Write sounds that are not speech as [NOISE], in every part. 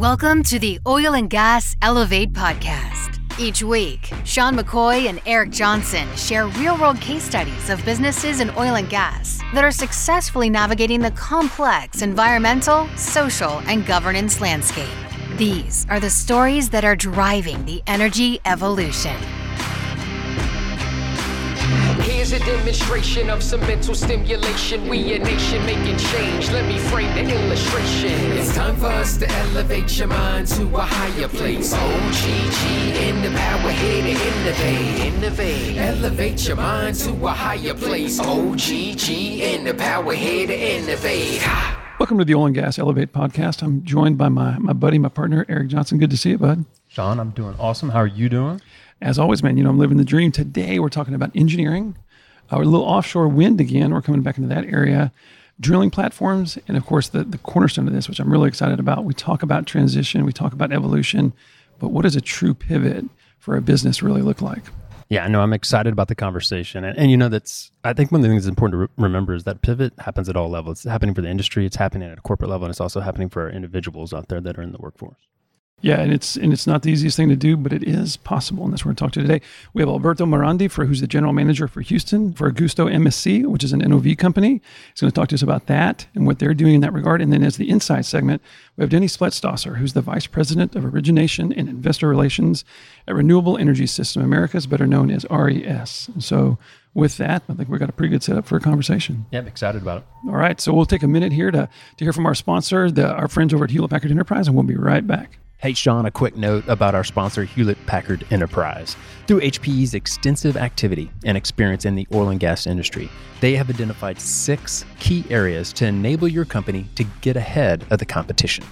Welcome to the Oil and Gas Elevate podcast. Each week, Sean McCoy and Eric Johnson share real world case studies of businesses in oil and gas that are successfully navigating the complex environmental, social, and governance landscape. These are the stories that are driving the energy evolution. Here's a demonstration of some mental stimulation. We a nation making change. Let me frame the illustration. It's time for us to elevate your mind to a higher place. Oh, OGG in the power here to innovate. Innovate. Elevate your mind to a higher place. Oh, OGG in the power here to innovate. Welcome to the Oil and Gas Elevate podcast. I'm joined by my, my buddy, my partner, Eric Johnson. Good to see you, bud. Sean, I'm doing awesome. How are you doing? As always, man, you know, I'm living the dream. Today, we're talking about engineering, a little offshore wind again. We're coming back into that area, drilling platforms, and of course, the, the cornerstone of this, which I'm really excited about. We talk about transition, we talk about evolution, but what does a true pivot for a business really look like? Yeah, I know. I'm excited about the conversation, and, and you know that's. I think one of the things that's important to re- remember is that pivot happens at all levels. It's happening for the industry, it's happening at a corporate level, and it's also happening for individuals out there that are in the workforce. Yeah, and it's and it's not the easiest thing to do, but it is possible, and that's what we're going to talk to today. We have Alberto Morandi, for who's the general manager for Houston for Augusto MSC, which is an NOV company. He's going to talk to us about that and what they're doing in that regard. And then as the Insight segment, we have Danny Splettstosser, who's the vice president of origination and investor relations at Renewable Energy System Americas, better known as RES. And so with that, I think we've got a pretty good setup for a conversation. Yeah, I'm excited about it. All right, so we'll take a minute here to, to hear from our sponsor, the, our friends over at Hewlett Packard Enterprise, and we'll be right back. Hey, Sean, a quick note about our sponsor, Hewlett Packard Enterprise. Through HPE's extensive activity and experience in the oil and gas industry, they have identified six key areas to enable your company to get ahead of the competition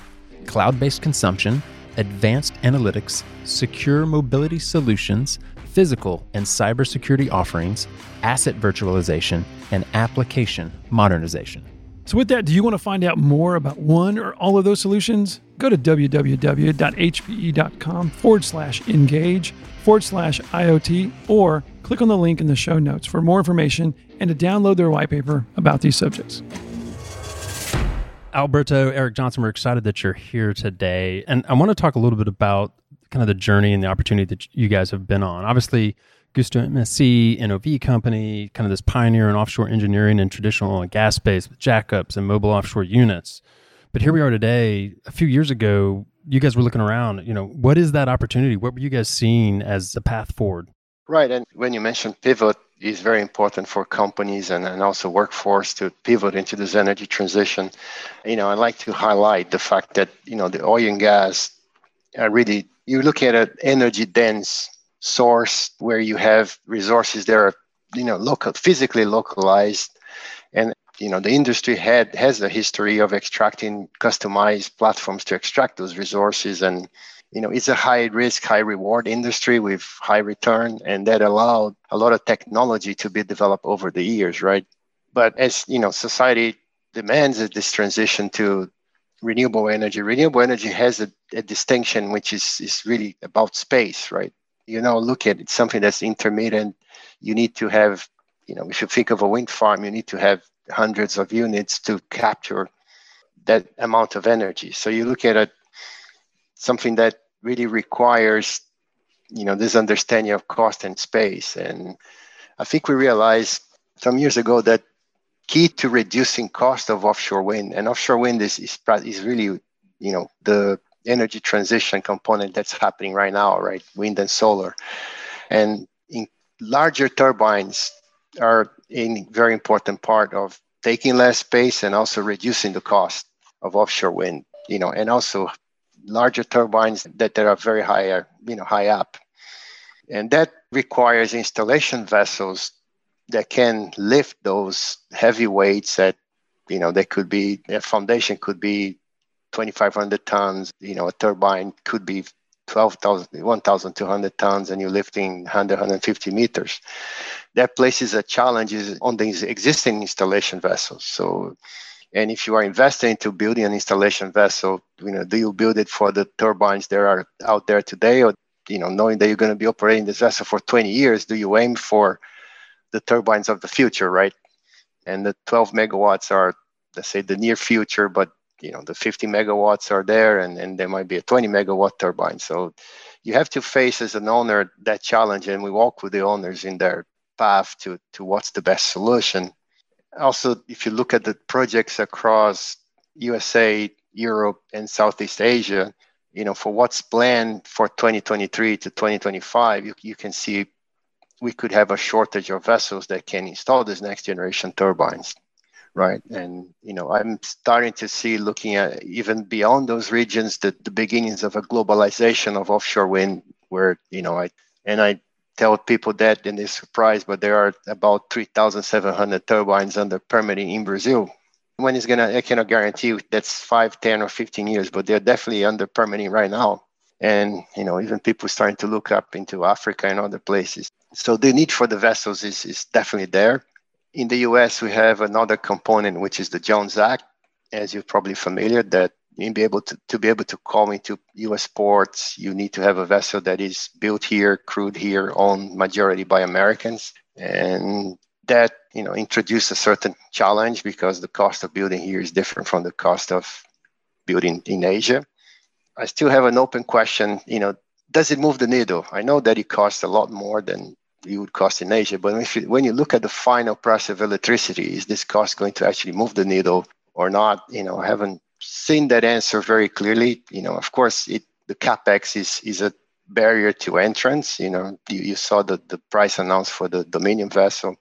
cloud based consumption, advanced analytics, secure mobility solutions, physical and cybersecurity offerings, asset virtualization, and application modernization. So, with that, do you want to find out more about one or all of those solutions? Go to www.hpe.com forward slash engage forward slash IoT or click on the link in the show notes for more information and to download their white paper about these subjects. Alberto, Eric Johnson, we're excited that you're here today. And I want to talk a little bit about kind of the journey and the opportunity that you guys have been on. Obviously, Gusto MSC, NOV company, kind of this pioneer in offshore engineering and traditional oil and gas space with jackups and mobile offshore units. But here we are today. A few years ago, you guys were looking around. You know, what is that opportunity? What were you guys seeing as a path forward? Right. And when you mentioned pivot, is very important for companies and, and also workforce to pivot into this energy transition. You know, I'd like to highlight the fact that, you know, the oil and gas are really, you look at an energy dense source where you have resources that are, you know, local, physically localized. And, you know, the industry had has a history of extracting customized platforms to extract those resources. And you know it's a high risk high reward industry with high return. And that allowed a lot of technology to be developed over the years right? But as you know society demands this transition to renewable energy renewable energy has a, a distinction which is is really about space right you know look at it something that's intermittent you need to have you know if you think of a wind farm you need to have hundreds of units to capture that amount of energy. So you look at it something that really requires you know this understanding of cost and space. And i think we realized some years ago that key to reducing cost of offshore wind and offshore wind is is, is really you know the energy transition component that's happening right now right wind and solar and in larger turbines are a very important part of taking less space and also reducing the cost of offshore wind you know and also larger turbines that, that are very high, you know, high up. And that requires installation vessels that can lift those heavy weights that, you know, they could be, a foundation could be 2,500 tons, you know, a turbine could be 12,000, 1,200 tons, and you're lifting 100, 150 meters. That places a challenge on these existing installation vessels. So and if you are investing into building an installation vessel, you know, do you build it for the turbines that are out there today, or you know, knowing that you're going to be operating this vessel for 20 years, do you aim for the turbines of the future, right? And the 12 megawatts are, let's say, the near future, but you know the 50 megawatts are there and, and there might be a 20 megawatt turbine. So you have to face as an owner that challenge and we walk with the owners in their path to, to what's the best solution. Also if you look at the projects across usa europe and southeast asia you know for what's planned for 2023 to 2025 you, you can see we could have a shortage of vessels that can install these next generation turbines right? And you know, I'm starting to see, looking at even beyond those regions, the, the beginnings of a globalization of offshore wind, where you know, I and I tell people that, and they're surprised, but there are about 3,700 turbines under permitting in Brazil. When it's gonna, I cannot guarantee that's five, 10, or 15 years, but they're definitely under permitting right now. And you know, even people starting to look up into Africa and other places. So the need for the vessels is, is definitely there in the US, we have another component, which is the Jones Act, as you're probably familiar, that you be able to, to be able to call into US ports, you need to have a vessel that is built here, crewed here, owned majority by Americans. And that, you know, introduced a certain challenge because the cost of building here is different from the cost of building in Asia. I still have an open question, you know, does it move the needle? I know that it costs a lot more than it would cost in Asia. But if you, when you look at the final price of electricity, is this cost going to actually move the needle or not? You know, I haven't seen that answer very clearly. You know, of course, it the capex is is a barrier to entrance. You know, you, you saw the, the price announced for the Dominion vessel,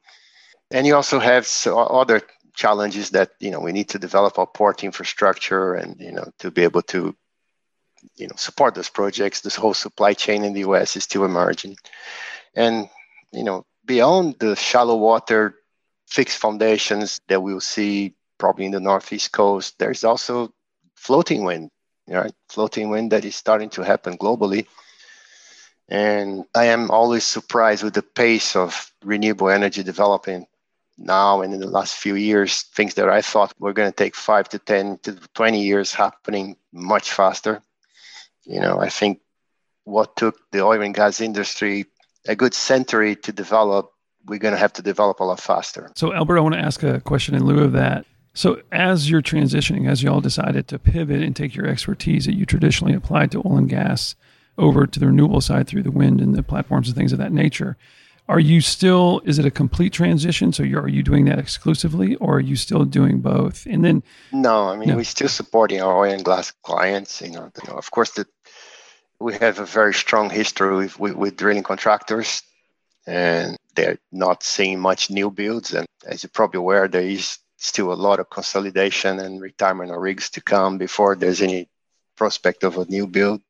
and you also have other challenges that you know we need to develop our port infrastructure and you know to be able to you know support those projects. This whole supply chain in the U.S. is still emerging, and you know, beyond the shallow water fixed foundations that we'll see probably in the northeast coast, there's also floating wind, right? Floating wind that is starting to happen globally. And I am always surprised with the pace of renewable energy developing now and in the last few years. Things that I thought were going to take five to 10 to 20 years happening much faster. You know, I think what took the oil and gas industry a good century to develop, we're going to have to develop a lot faster. So, Albert, I want to ask a question in lieu of that. So, as you're transitioning, as you all decided to pivot and take your expertise that you traditionally applied to oil and gas over to the renewable side through the wind and the platforms and things of that nature, are you still? Is it a complete transition? So, you're, are you doing that exclusively, or are you still doing both? And then, no, I mean, no. we're still supporting our oil and gas clients. You know, you know of course, the we have a very strong history with, with, with, drilling contractors and they're not seeing much new builds. And as you're probably aware there is still a lot of consolidation and retirement of rigs to come before there's any prospect of a new build.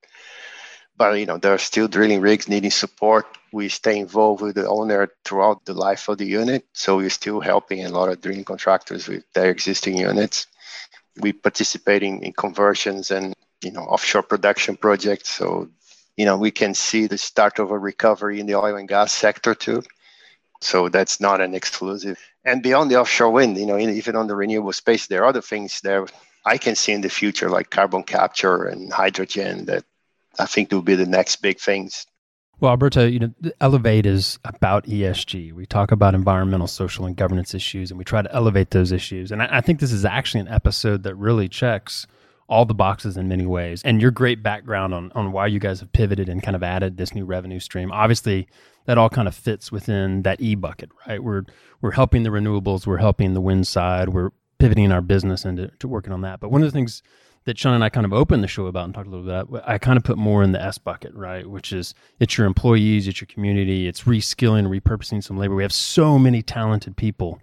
But you know there are still drilling rigs needing support. We stay involved with the owner throughout the life of the unit so we're still helping a lot of drilling contractors with their existing units. We participating in conversions and you know offshore production projects. So you know we can see the start of a recovery in the oil and gas sector too. So that's not an exclusive. And beyond the offshore wind, you know, even on the renewable space, there are other things there I can see in the future, like carbon capture and hydrogen, that I think will be the next big things. Well, Alberto, you know, Elevate is about ESG. We talk about environmental, social, and governance issues, and we try to elevate those issues. And I, I think this is actually an episode that really checks all the boxes in many ways. And your great background on, on why you guys have pivoted and kind of added this new revenue stream. Obviously, that all kind of fits within that E bucket, right? We're we're helping the renewables, we're helping the wind side, we're pivoting our business into to working on that. But one of the things that Sean and I kind of opened the show about and talked a little bit about, I kind of put more in the S bucket, right? Which is it's your employees, it's your community, it's reskilling, repurposing some labor. We have so many talented people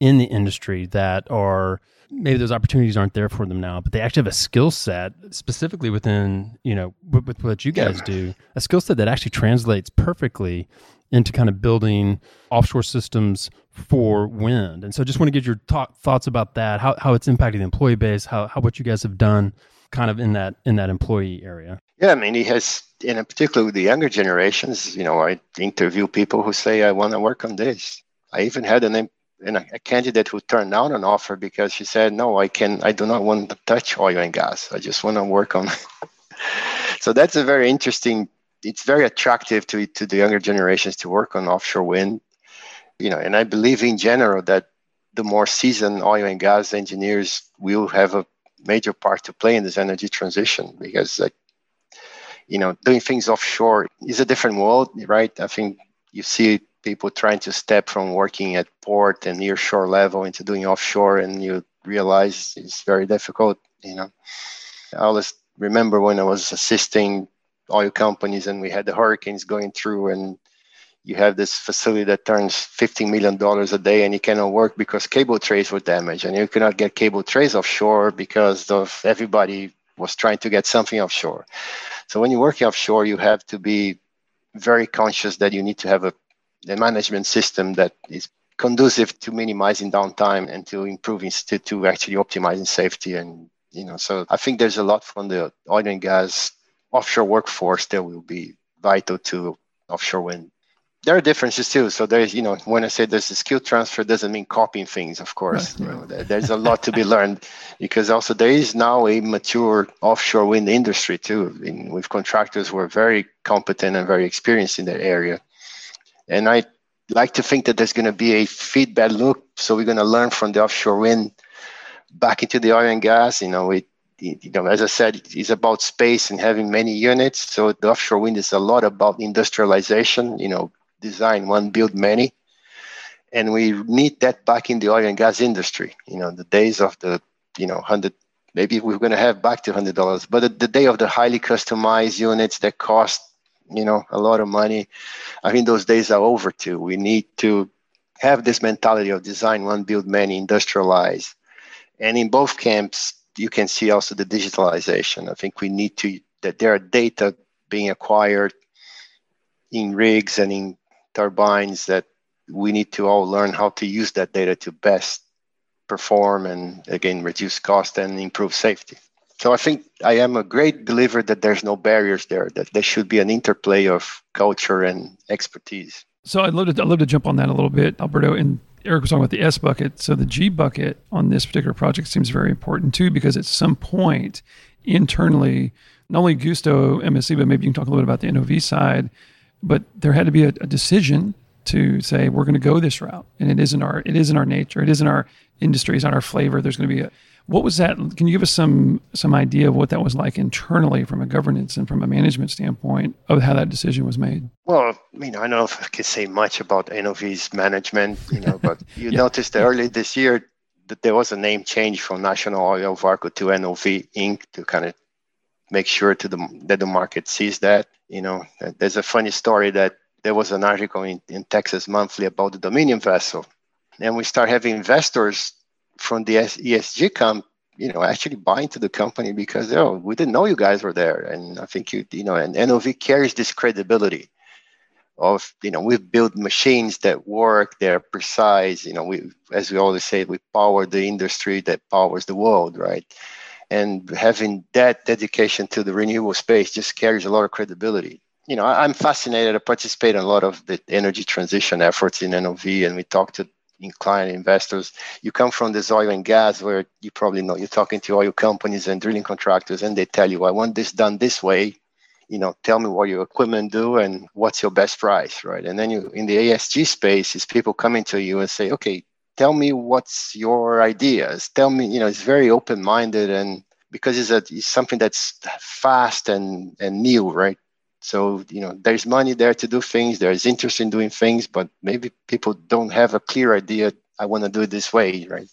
in the industry that are maybe those opportunities aren't there for them now, but they actually have a skill set specifically within, you know, with, with what you guys yeah. do, a skill set that actually translates perfectly into kind of building offshore systems for wind. And so just want to get your thoughts about that, how, how it's impacting the employee base, how, how what you guys have done kind of in that in that employee area. Yeah, I mean, he has, in particular with the younger generations, you know, I interview people who say, I want to work on this. I even had an and a, a, candidate who turned down an offer because she said, "No, I can. I do not want to touch oil and gas. I just want to work on." [LAUGHS] so that's a very interesting. It's very attractive to to the younger generations to work on offshore wind, you know. And I believe in general that the more seasoned oil and gas engineers will have a major part to play in this energy transition because like you know doing things offshore is a different world right i think you see people trying to step from working at port and near shore level into doing offshore and you realize it's very difficult you know. I always remember when i was assisting oil companies and we had the hurricanes going through and you have this facility that turns $15 million a day and you cannot work because cable trays were damaged and you cannot get cable trays offshore because of everybody was trying to get something offshore. So when you're working offshore you have to be very conscious that you need to have a, a management system that is conducive to minimizing downtime and to improving to, to actually optimizing safety and you know so i think there's a lot from the oil and gas offshore workforce that will be vital to offshore wind there are differences too. So there's, you know, when I say there's a skill transfer, doesn't mean copying things, of course. Right, right. You know, there's a lot to be learned [LAUGHS] because also there is now a mature offshore wind industry too, in, with contractors who are very competent and very experienced in that area. And I like to think that there's going to be a feedback loop. So we're going to learn from the offshore wind back into the oil and gas. You know, it, you know, as I said, it's about space and having many units. So the offshore wind is a lot about industrialization. You know, design one, build many. And we need that back in the oil and gas industry. You know, the days of the, you know, 100, maybe we're going to have back to $100, but the, the day of the highly customized units that cost, you know, a lot of money, I think those days are over too. We need to have this mentality of design one, build many, industrialize. And in both camps, you can see also the digitalization. I think we need to, that there are data being acquired in rigs and in turbines that we need to all learn how to use that data to best perform and again reduce cost and improve safety so i think i am a great believer that there's no barriers there that there should be an interplay of culture and expertise. So i'd love to i'd love to jump on that a little bit alberto. And eric was talking about the s bucket. So the g bucket on this particular project seems very important too because at some point internally not only gusto msc but maybe you can talk a little bit about the nov side but there had to be a, a decision to say we're going to go this route, and it isn't our it isn't our nature, it isn't our industry, it's not our flavor. There's going to be a what was that? Can you give us some some idea of what that was like internally from a governance and from a management standpoint of how that decision was made? Well, I mean, I don't know if I can say much about NOV's management, you know, but [LAUGHS] you yeah. noticed that early this year that there was a name change from National Oil Varco to NOV Inc. to kind of make sure to the that the market sees that. You know, there's a funny story that there was an article in, in Texas Monthly about the Dominion vessel, and we start having investors from the ESG camp, you know, actually buying to the company because oh, we didn't know you guys were there, and I think you, you know, and NOV carries this credibility of you know we've built machines that work they're precise you know we as we always say we power the industry that powers the world right? And having that dedication to the renewable space just carries a lot of credibility. You know i'm fascinated. I participate in a lot of the energy transition efforts in nov and we talk to client investors you come from this oil and gas where you probably know you're talking to oil companies and drilling contractors and they tell you i want this done this way. You know tell me what your equipment do and what's your best price right? And then you in the ESG space is people coming to you and say okay tell me what's your ideas. Tell me you know it's very open-minded and because it's, a, it's something that's fast and and new right so you know there's money there to do things there's interest in doing things but maybe people don't have a clear idea i want to do it this way right?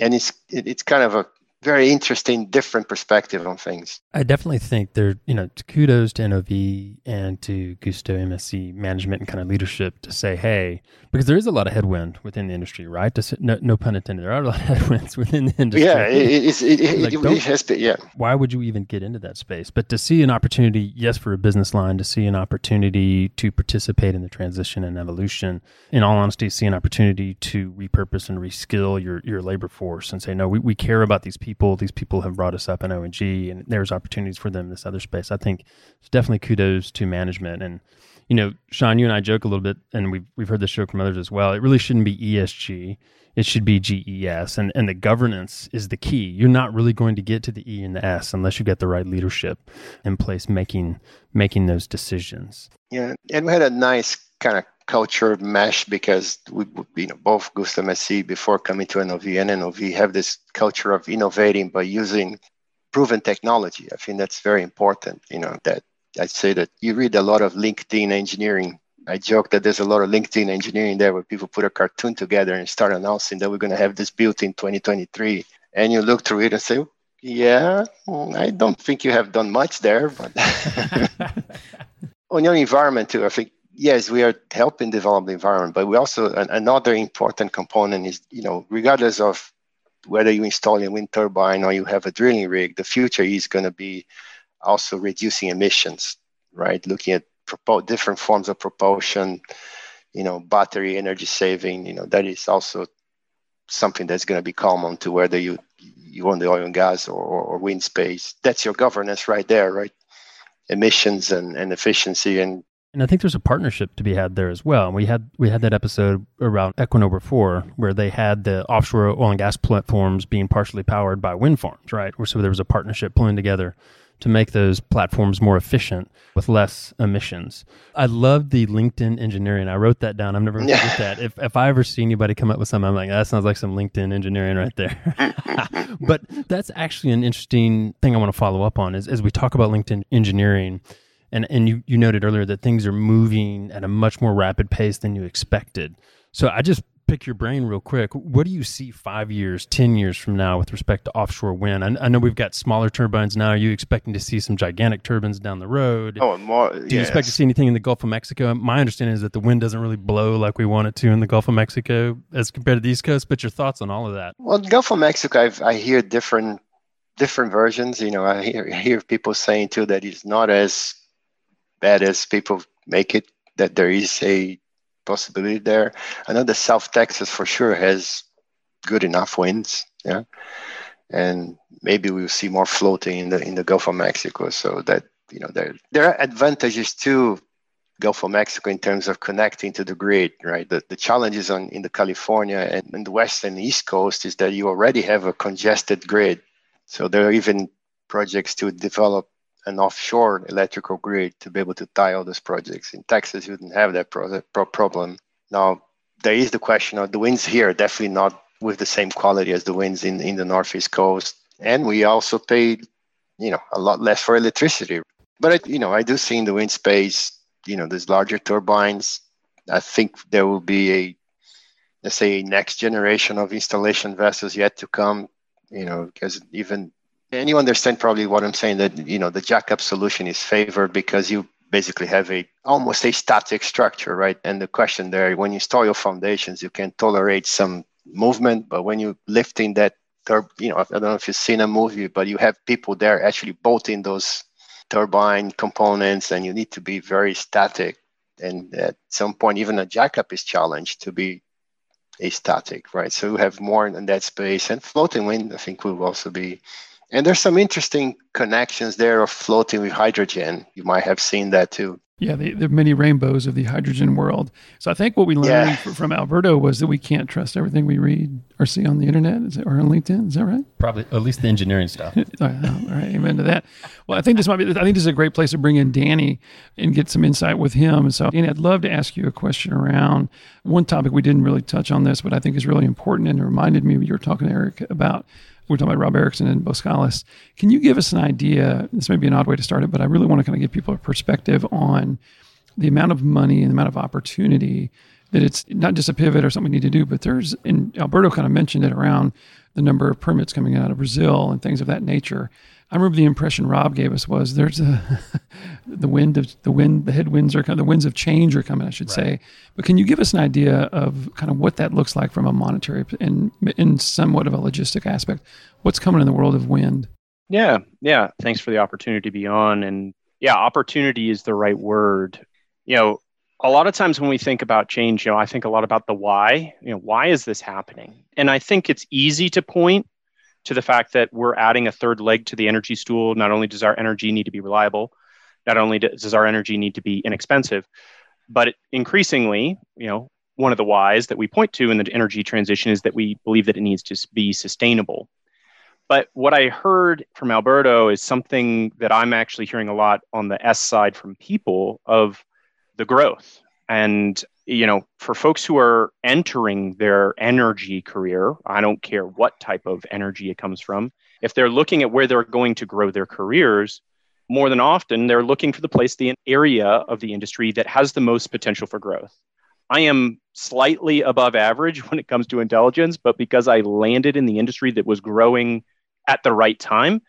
And it's it, it's kind of a very interesting, different perspective on things. I definitely think there, you know, kudos to NOV and to Gusto MSC management and kind of leadership to say, hey, because there is a lot of headwind within the industry, right? To, no, no pun intended. There are a lot of [LAUGHS] headwinds within the industry. Yeah, it, it, it, like, it has been, yeah. Why would you even get into that space? But to see an opportunity, yes, for a business line, to see an opportunity to participate in the transition and evolution, in all honesty, see an opportunity to repurpose and reskill your, your labor force and say, no, we, we care about these people people. These people have brought us up in ONG, and there's opportunities for them in this other space. I think it's definitely kudos to management. And you know, Sean, you and I joke a little bit, and we've we've heard this joke from others as well. It really shouldn't be ESG. It should be GES, and and the governance is the key. You're not really going to get to the E and the S unless you get the right leadership in place making making those decisions. Yeah, and we had a nice kind of culture mesh because we, you know, both Gusto MSC before coming to NOV and NOV have this culture of innovating by using proven technology. I think that's very important. You know, that I'd say that you read a lot of LinkedIn engineering. I joke that there's a lot of LinkedIn engineering there where people put a cartoon together and start announcing that we're going to have this built in 2023. And you look through it and say, yeah, I don't think you have done much there. But [LAUGHS] [LAUGHS] on your environment too, I think yes, we are helping develop the environment, but we also another important component is you know regardless of whether you install a wind turbine or you have a drilling rig, the future is going to be also reducing emissions, right? Looking at propo- different forms of propulsion, you know, battery energy saving, you know, that is also something that's going to be common to whether you you own the oil and gas or, or wind space. That's your governance right there, right? Emissions and, and efficiency and and I think there's a partnership to be had there as well. We had we had that episode around Equinor before, where they had the offshore oil and gas platforms being partially powered by wind farms, right? So there was a partnership pulling together to make those platforms more efficient with less emissions. I love the LinkedIn engineering. I wrote that down. I'm never going to forget [LAUGHS] that. If, if I ever see anybody come up with something, I'm like, that sounds like some LinkedIn engineering right there. [LAUGHS] but that's actually an interesting thing I want to follow up on is as we talk about LinkedIn engineering, and and you you noted earlier that things are moving at a much more rapid pace than you expected. So I just pick your brain real quick. What do you see five years, ten years from now with respect to offshore wind? I, I know we've got smaller turbines now. Are you expecting to see some gigantic turbines down the road? Oh, more. Do you expect to see anything in the Gulf of Mexico? My understanding is that the wind doesn't really blow like we want it to in the Gulf of Mexico as compared to the East Coast. But your thoughts on all of that? Well, Gulf of Mexico, I've, I hear different different versions. You know, I hear, hear people saying too that it's not as bad as people make it, that there is a possibility there. I know the South Texas for sure has good enough winds, yeah, and maybe we'll see more floating in the in the Gulf of Mexico. So that you know there there are advantages to Gulf of Mexico in terms of connecting to the grid, right? The, the challenges on in the California and, and the west and east coast is that you already have a congested grid. So there are even projects to develop an offshore electrical grid to be able to tie all those projects. In Texas, you didn't have that pro- pro- problem. Now, there is the question of the winds here, definitely not with the same quality as the winds in, in the Northeast coast. And we also paid, you know, a lot less for electricity. But, I, you know, I do see in the wind space, you know, these larger turbines. I think there will be a, let's say, a next generation of installation vessels yet to come, you know, because even and you understand probably what I'm saying that you know the jackup solution is favored because you basically have a almost a static structure, right? And the question there, when you install your foundations, you can tolerate some movement, but when you lifting that, you know, I don't know if you've seen a movie, but you have people there actually bolting those turbine components, and you need to be very static. And at some point, even a jackup is challenged to be a static, right? So you have more in that space, and floating wind, I think, will also be and there's some interesting connections there of floating with hydrogen. You might have seen that too. Yeah, the, the many rainbows of the hydrogen world. So I think what we learned yeah. from Alberto was that we can't trust everything we read or see on the internet it, or on LinkedIn. Is that right? Probably, at least the engineering stuff. [LAUGHS] Oh, all right, amen to that. Well, I think this might be. I think this is a great place to bring in Danny and get some insight with him. So, Danny, I'd love to ask you a question around one topic we didn't really touch on this, but I think is really important and it reminded me you were talking to Eric about we're talking about Rob Erickson and Boskalis. Can you give us an idea? This may be an odd way to start it, but I really want to kind of give people a perspective on the amount of money and the amount of opportunity that it's not just a pivot or something we need to do, but there's, and Alberto kind of mentioned it around the number of permits coming out of Brazil and things of that nature. I remember the impression Rob gave us was there's a [LAUGHS] the wind of the wind the headwinds are coming the winds of change are coming I should right. say. But can you give us an idea of kind of what that looks like from a monetary and in somewhat of a logistic aspect? What's coming in the world of wind? Yeah, yeah. Thanks for the opportunity to be on. And yeah, opportunity is the right word. You know, a lot of times when we think about change, you know, I think a lot about the why. You know, why is this happening? And I think it's easy to point to the fact that we're adding a third leg to the energy stool. Not only does our energy need to be reliable, not only does our energy need to be inexpensive, but increasingly, you know, one of the whys that we point to in the energy transition is that we believe that it needs to be sustainable. But what I heard from Alberto is something that I'm actually hearing a lot on the S side from people of the growth. And you know, for folks who are entering their energy career, I don't care what type of energy it comes from, if they're looking at where they're going to grow their careers, more than often they're looking for the place, the area of the industry that has the most potential for growth. I am slightly above average [LAUGHS] when it comes to intelligence, but because I landed in the industry that was growing at the right time,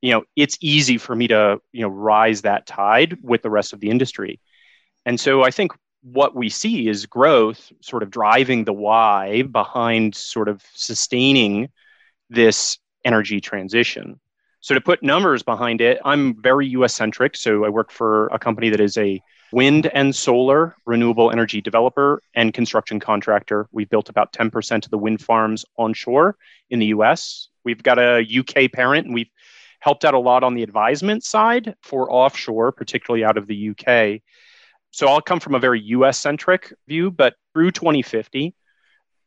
you know, it's easy for me to, you know, rise that tide with the rest of the industry. And so I think what we see is growth sort of driving the why behind sort of sustaining this energy transition. So to put numbers behind it, I'm very US centric. So I work for a company that is a wind and solar renewable energy developer and construction contractor. We've built about 10% of the wind farms onshore in the US. We've got a UK parent and we've helped out a lot on the advisement side for offshore, particularly out of the UK. So I'll come from a very US centric view, but through 2050,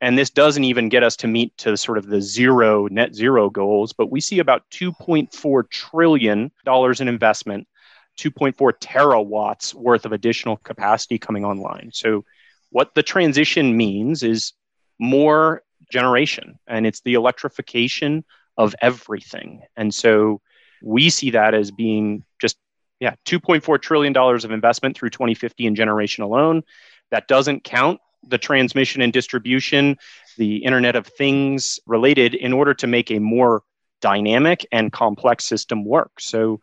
and this doesn't even get us to meet to sort of the zero net zero goals, but we see about 2.4 trillion dollars in investment, 2.4 terawatts worth of additional capacity coming online. So what the transition means is more generation and it's the electrification of everything. And so we see that as being just yeah, $2.4 trillion of investment through 2050 in generation alone. That doesn't count the transmission and distribution, the Internet of Things related, in order to make a more dynamic and complex system work. So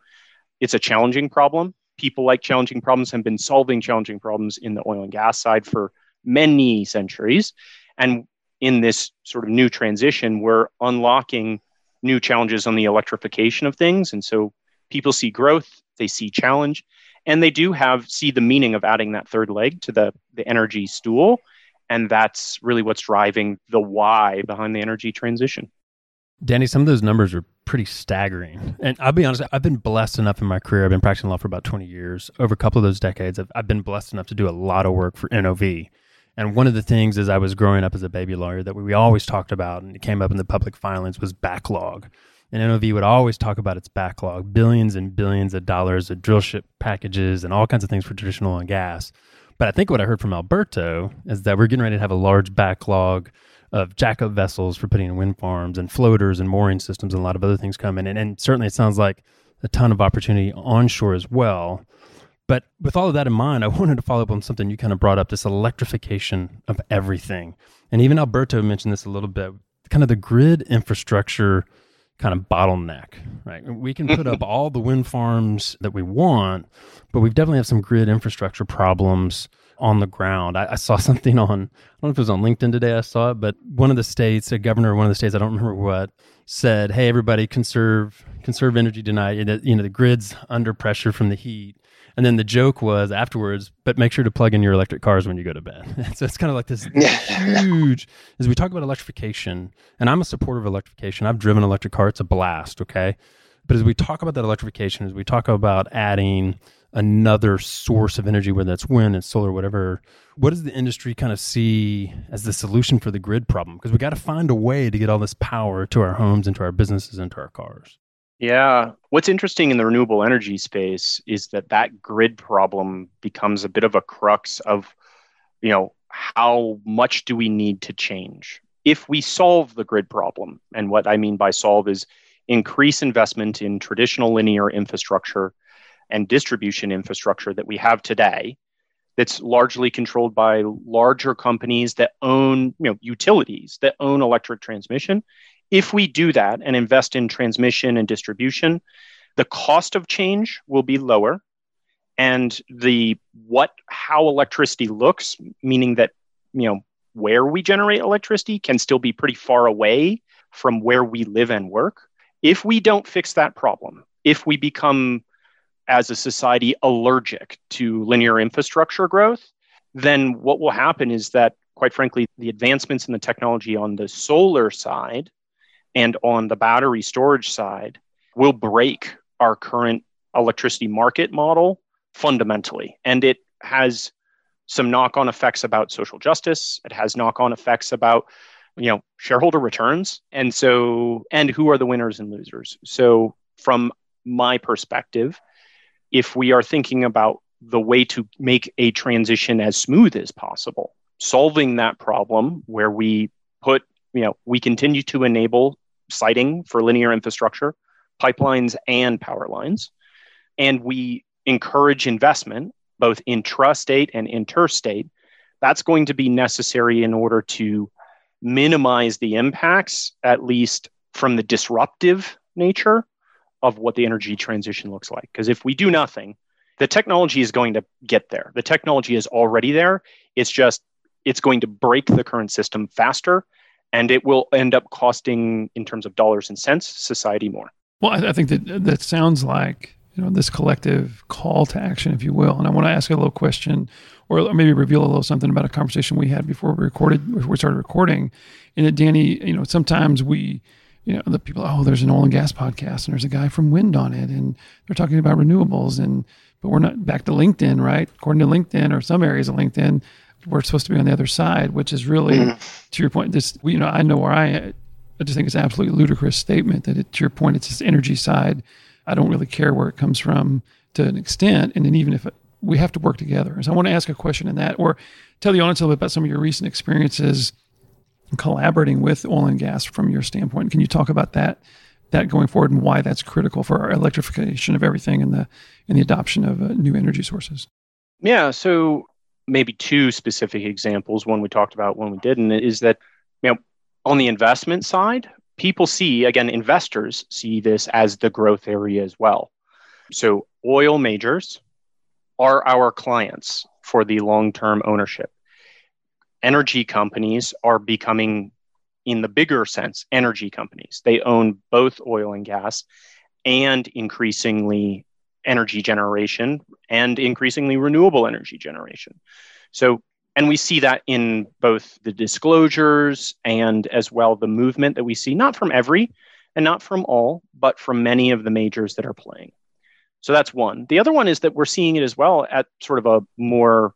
it's a challenging problem. People like challenging problems have been solving challenging problems in the oil and gas side for many centuries. And in this sort of new transition, we're unlocking new challenges on the electrification of things. And so people see growth they see challenge, and they do have see the meaning of adding that third leg to the the energy stool, and that's really what's driving the why behind the energy transition. Danny, some of those numbers are pretty staggering. And I'll be honest, I've been blessed enough in my career. I've been practicing law for about 20 years. Over a couple of those decades, I've, I've been blessed enough to do a lot of work for NOV. And one of the things as I was growing up as a baby lawyer that we always talked about, and it came up in the public filings, was backlog. And NOV would always talk about its backlog, billions and billions of dollars of drill ship packages and all kinds of things for traditional oil and gas. But I think what I heard from Alberto is that we're getting ready to have a large backlog of jackup vessels for putting in wind farms and floaters and mooring systems and a lot of other things coming. And, and certainly it sounds like a ton of opportunity onshore as well. But with all of that in mind, I [LAUGHS] wanted to follow up on something you kind of brought up this electrification of everything. And even Alberto mentioned this a little bit kind of the grid infrastructure kind of bottleneck, right? We can put up [LAUGHS] all the wind farms that we want, but we definitely have some grid infrastructure problems on the ground. I, I, saw [LAUGHS] something on, I don't know if it was on LinkedIn today, I saw it, but one of the states, a governor of one of the states, I don't remember what, said, hey, everybody, conserve, conserve energy tonight. You know, the grid's under pressure from the heat. And then the joke was afterwards, but make sure to plug in your electric cars when you go to bed. [LAUGHS] so it's kind of like this [LAUGHS] huge, as we talk about electrification, and I'm a supporter of electrification. I've driven electric car, it's a blast, okay? But as we talk about that electrification, as we talk about adding another source of energy, whether that's wind and solar, whatever, what does the industry kind of see as the solution for the grid problem? Because we got to find a way to get all this power to our homes and to our businesses and to our cars. Yeah. What's interesting in the renewable energy space is that that grid problem becomes a bit of a crux of, you know, how much do we need to change? If we solve the grid problem, and what I mean by solve is increase investment in traditional linear infrastructure and distribution infrastructure that we have today that's largely controlled by larger companies that own you know utilities that own electric transmission. If we do that and invest in transmission and distribution, the cost of change will be lower. And the what how electricity looks meaning that you know where we generate electricity can still be pretty far away from where we live and work. If we don't fix that problem if we become as a society allergic to linear infrastructure growth then what will happen is that quite frankly the advancements in the technology on the solar side and on the battery storage side will break our current electricity market model fundamentally. And it has some knock-on effects about social justice. It has knock-on effects about you know shareholder returns and so and who are the winners and losers so from my perspective if we are thinking about the way to make a transition as smooth as possible. Solving that problem where we put, you know, we continue to enable siting for linear infrastructure, pipelines, and power lines. And we encourage investment both intrastate and interstate. That's going to be necessary in order to minimize the impacts, at least from the disruptive nature of what the energy transition looks like. Because if we do nothing, the technology is going to get there. The technology is already there. It's just it's going to break the current system faster and it will end up costing in terms of dollars and cents society more. Well, I, I think that that sounds like you know this collective call to action, if you will. And I want to ask a little question, or maybe reveal a little something about a conversation we had before we recorded, before we started recording. And that Danny, you know, sometimes we you know, the people, oh, there's an oil and gas podcast and there's a guy from wind on it and they're talking about renewables and, but we're not back to LinkedIn, right? According to LinkedIn or some areas of LinkedIn, we're supposed to be on the other side, which is really, mm-hmm. to your point, this, you know, I know where I, I just think it's an absolutely ludicrous statement that it, to your point, it's this energy side. I don't really care where it comes from to an extent. And then even if it, we have to work together. So I want to ask a question in that or tell the audience a little bit about some of your recent experiences collaborating with oil and gas from your standpoint. Can you talk about that that going forward and why that's critical for our electrification of everything and the and the adoption of uh, new energy sources? Yeah, so maybe two specific examples. One we talked about, one we didn't. Is that you know on the investment side, people see again investors see this as the growth area as well. So oil majors are our clients for the long-term ownership energy companies are becoming, in the bigger sense, energy companies. They own both oil and gas and increasingly energy generation and increasingly renewable energy generation. So, and we see that in both the disclosures and as well the movement that we see, not from every and not from all, but from many of the majors that are playing. So that's one. The other one is that we're seeing it as well at sort of a more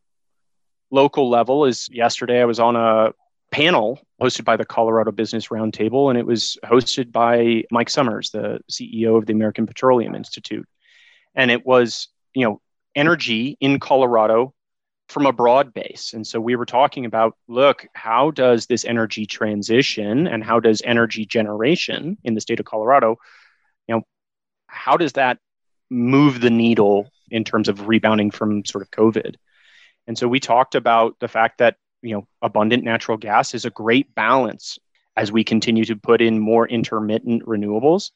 local level is yesterday I was on a panel hosted by the Colorado Business Roundtable, and it was hosted by Mike Sommers, the CEO of the American Petroleum Institute. And it was, you know, energy in Colorado from a broad base. And so we were talking about look, how does this energy transition and how does energy generation in the state of Colorado, you know, how does that move the needle in terms of rebounding from sort of COVID? And so we talked about the fact that, you know, abundant natural gas is a great balance as we continue to put in more intermittent renewables.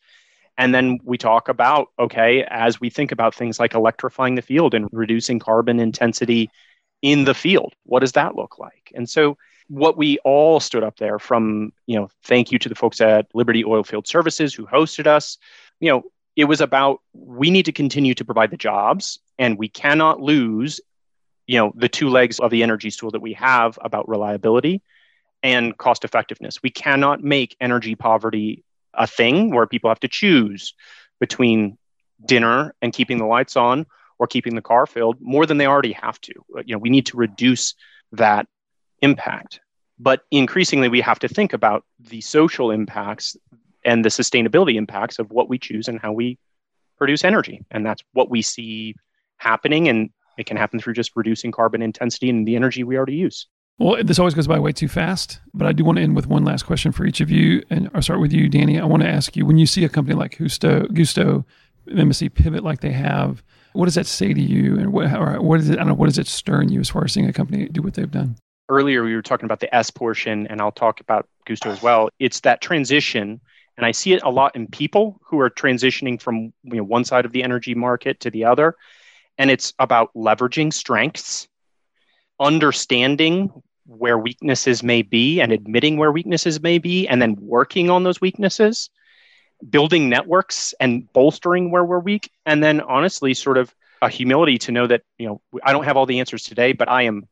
And then we talk about, okay, as we think about things like electrifying the field and reducing carbon intensity in the field, what does that look like? And so what we all stood up there from, you know, thank you to the folks at Liberty Oilfield Services who hosted us. You know, it was about we need to continue to provide the jobs and we cannot lose you know the two legs of the energy stool that we have about reliability and cost effectiveness. We cannot make energy poverty a thing where people have to choose between dinner and keeping the lights on or keeping the car filled more than they already have to. You know we need to reduce that impact. But increasingly we have to think about the social impacts and the sustainability impacts of what we choose and how we produce energy. And that's what we see happening and it can happen through just reducing carbon intensity and the energy we already use. Well, this always goes by way too fast, but I do want to end with one last question for each of you. And I'll start with you, Danny. I want to ask you when you see a company like Gusto, Gusto MSC pivot like they have, what does that say to you? And what, or what is it, I don't know, what does it stir in you as far as seeing a company do what they've done? Earlier, we were talking about the S portion, and I'll talk about Gusto as well. It's that transition. And I see it a lot in people who are transitioning from you know, one side of the energy market to the other and it's about leveraging strengths, understanding where weaknesses may be and admitting where weaknesses may be, and then working on those weaknesses, building networks and bolstering where we're weak, and then honestly, sort of a humility to know that you know I don't have all the answers today, but I am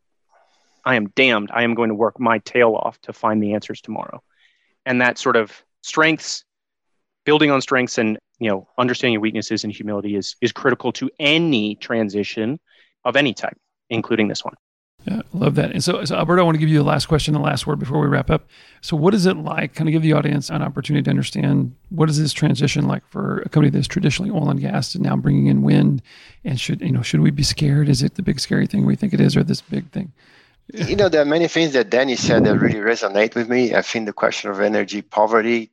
I am damned. I am going to work my tail off to find the answers tomorrow. And that sort of strengths, building on strengths and you know, understanding your weaknesses and humility is is critical to any transition of any type, including this one. Yeah, love that. And so, so Alberto, I want to give you the last question, the last word before we wrap up. So, what is it like? Kind of give the audience an opportunity to understand what is this transition like for a company that's traditionally oil and gas and now bringing in wind? And should you know, should we be scared? Is it the big scary thing we think it is, or this big thing? You know, there are many things that Danny said that really resonate with me. I think the question of energy poverty.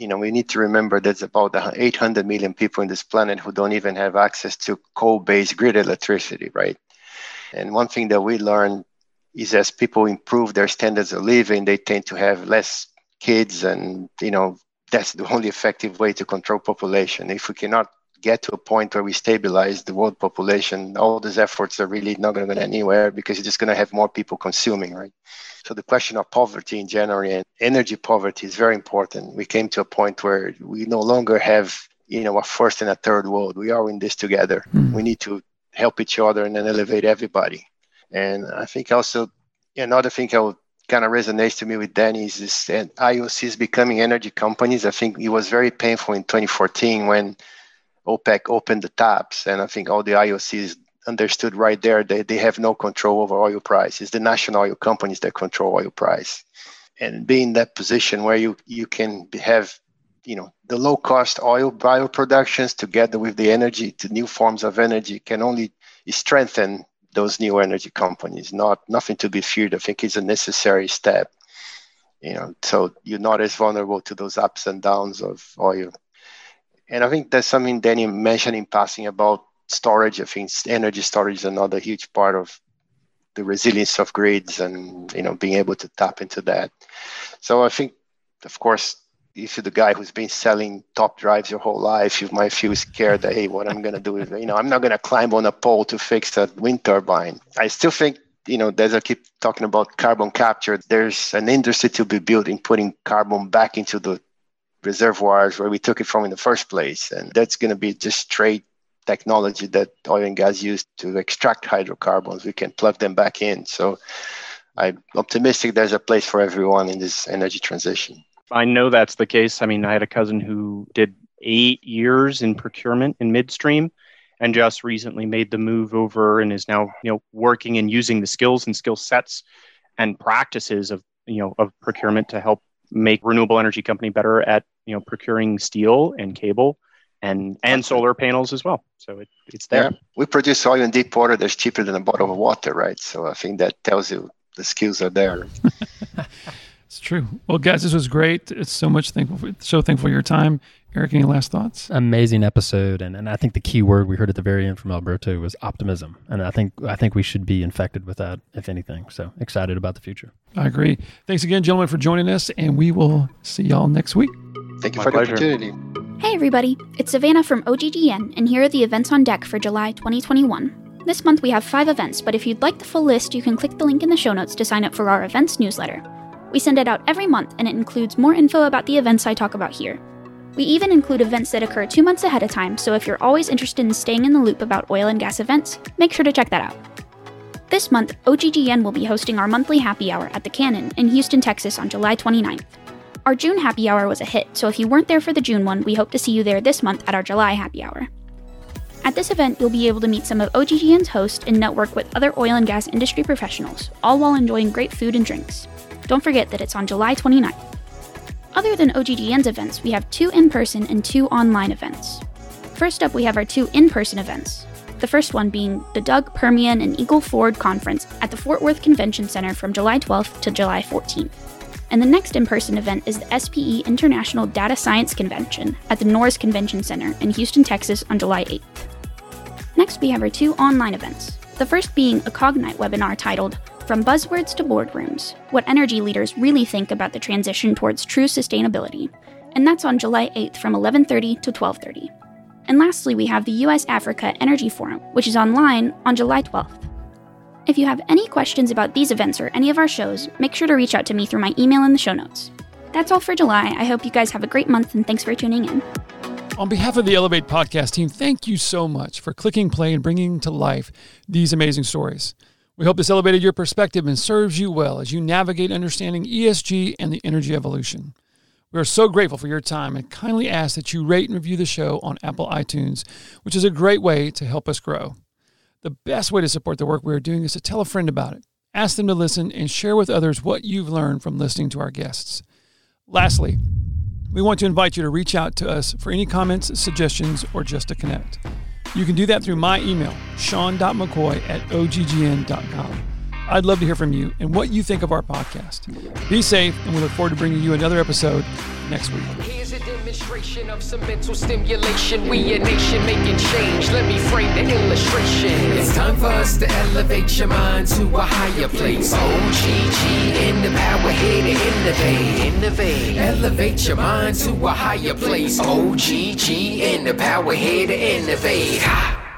You know, we need to remember there's about 800 million people in this planet who don't even have access to coal-based grid electricity, right? And one thing that we learned is as people improve their standards of living, they tend to have less kids, and you know that's the only effective way to control population. If we cannot get to a point where we stabilize the world population, all those efforts are really not going to go anywhere because you're just going to have more people consuming, right? So the question of poverty in general and energy poverty is very important. We came to a point where we no longer have, you know, a first and a third world. We are in this together. Mm. We need to help each other and then elevate everybody. And I think also another thing that kind of resonates to me with Danny is this IOCs becoming energy companies. I think it was very painful in 2014 when OPEC opened the taps, and I think all the IOCs understood right there that they have no control over oil price. It's the national oil companies that control oil price. And being in that position where you, you can have you know the low cost oil bio productions together with the energy to new forms of energy can only strengthen those new energy companies not nothing to be feared i think it's a necessary step you know so you're not as vulnerable to those ups and downs of oil and i think that's something danny mentioned in passing about storage. I think energy storage is another huge part of the resilience of grids and you know being able to tap into that. So i think of course if you're the guy who's been selling top drives your whole life, you might feel scared that hey, what I'm gonna do is you know I'm not gonna climb on a pole to fix a wind turbine. I still think you know as I keep talking about carbon capture, there's an industry to be built in putting carbon back into the reservoirs where we took it from in the first place, and that's gonna be just straight technology that oil and gas use to extract hydrocarbons. We can plug them back in. So I'm optimistic there's a place for everyone in this energy transition. I know that's the case. I mean, I had a cousin who did eight years in procurement in midstream and just recently made the move over and is now, you know, working and using the skills and skill sets and practices of, you know, of procurement to help make renewable energy company better at, you know, procuring steel and cable and and solar panels as well. So it, it's there. Yeah. We produce oil in deep water that's cheaper than a bottle of water, right? So I think that tells you the skills are there. [LAUGHS] It's true. Well, guys, this was great. It's so much thankful. For, so thankful for your time. Eric, any last thoughts? Amazing episode, and, and I think the key word we heard at the very end from Alberto was optimism, and I think I think we should be infected with that, if anything. So excited about the future. I agree. Thanks again, gentlemen, for joining us, and we will see y'all next week. Thank you My for pleasure. the opportunity. Hey, everybody! It's Savannah from OGGN, and here are the events on deck for July 2021. This month we have five events, but if you'd like the full list, you can click the link in the show notes to sign up for our events newsletter. We send it out every month, and it includes more info about the events I talk about here. We even include events that occur two months ahead of time, so if you're always interested in staying in the loop about oil and gas events, make sure to check that out. This month, OGGN will be hosting our monthly happy hour at the Cannon in Houston, Texas on July 29th. Our June happy hour was a hit, so if you weren't there for the June one, we hope to see you there this month at our July happy hour. At this event, you'll be able to meet some of OGGN's hosts and network with other oil and gas industry professionals, all while enjoying great food and drinks. Don't forget that it's on July 29th. Other than OGGN's events, we have two in person and two online events. First up, we have our two in person events. The first one being the DUG Permian and Eagle Ford Conference at the Fort Worth Convention Center from July 12th to July 14th. And the next in person event is the SPE International Data Science Convention at the Norris Convention Center in Houston, Texas on July 8th. Next, we have our two online events. The first being a Cognite webinar titled from buzzwords to boardrooms, what energy leaders really think about the transition towards true sustainability. And that's on July 8th from 11:30 to 12:30. And lastly, we have the US Africa Energy Forum, which is online on July 12th. If you have any questions about these events or any of our shows, make sure to reach out to me through my email in the show notes. That's all for July. I hope you guys have a great month and thanks for tuning in. On behalf of the Elevate podcast team, thank you so much for clicking play and bringing to life these amazing stories. We hope this elevated your perspective and serves you well as you navigate understanding ESG and the energy evolution. We are so grateful for your time and kindly ask that you rate and review the show on Apple iTunes, which is a great way to help us grow. The best way to support the work we are doing is to tell a friend about it. ask them to listen, and share with others what you've learned from listening to our guests. Lastly, we want to invite you to reach out to us for any comments, suggestions, or just to connect. You can do that through my email, sean.mccoy at oggn.com. I'd love to hear from you and what you think of our podcast. Be safe, and we look forward to bringing you another episode next week. Here's a demonstration of some mental stimulation. We a nation making change. Let me frame the illustration. It's time for us to elevate your mind to a higher place. Oh, OGG in the power here to innovate. Innovate. Elevate your mind to a higher place. Oh, OGGN the power here to innovate. Ha!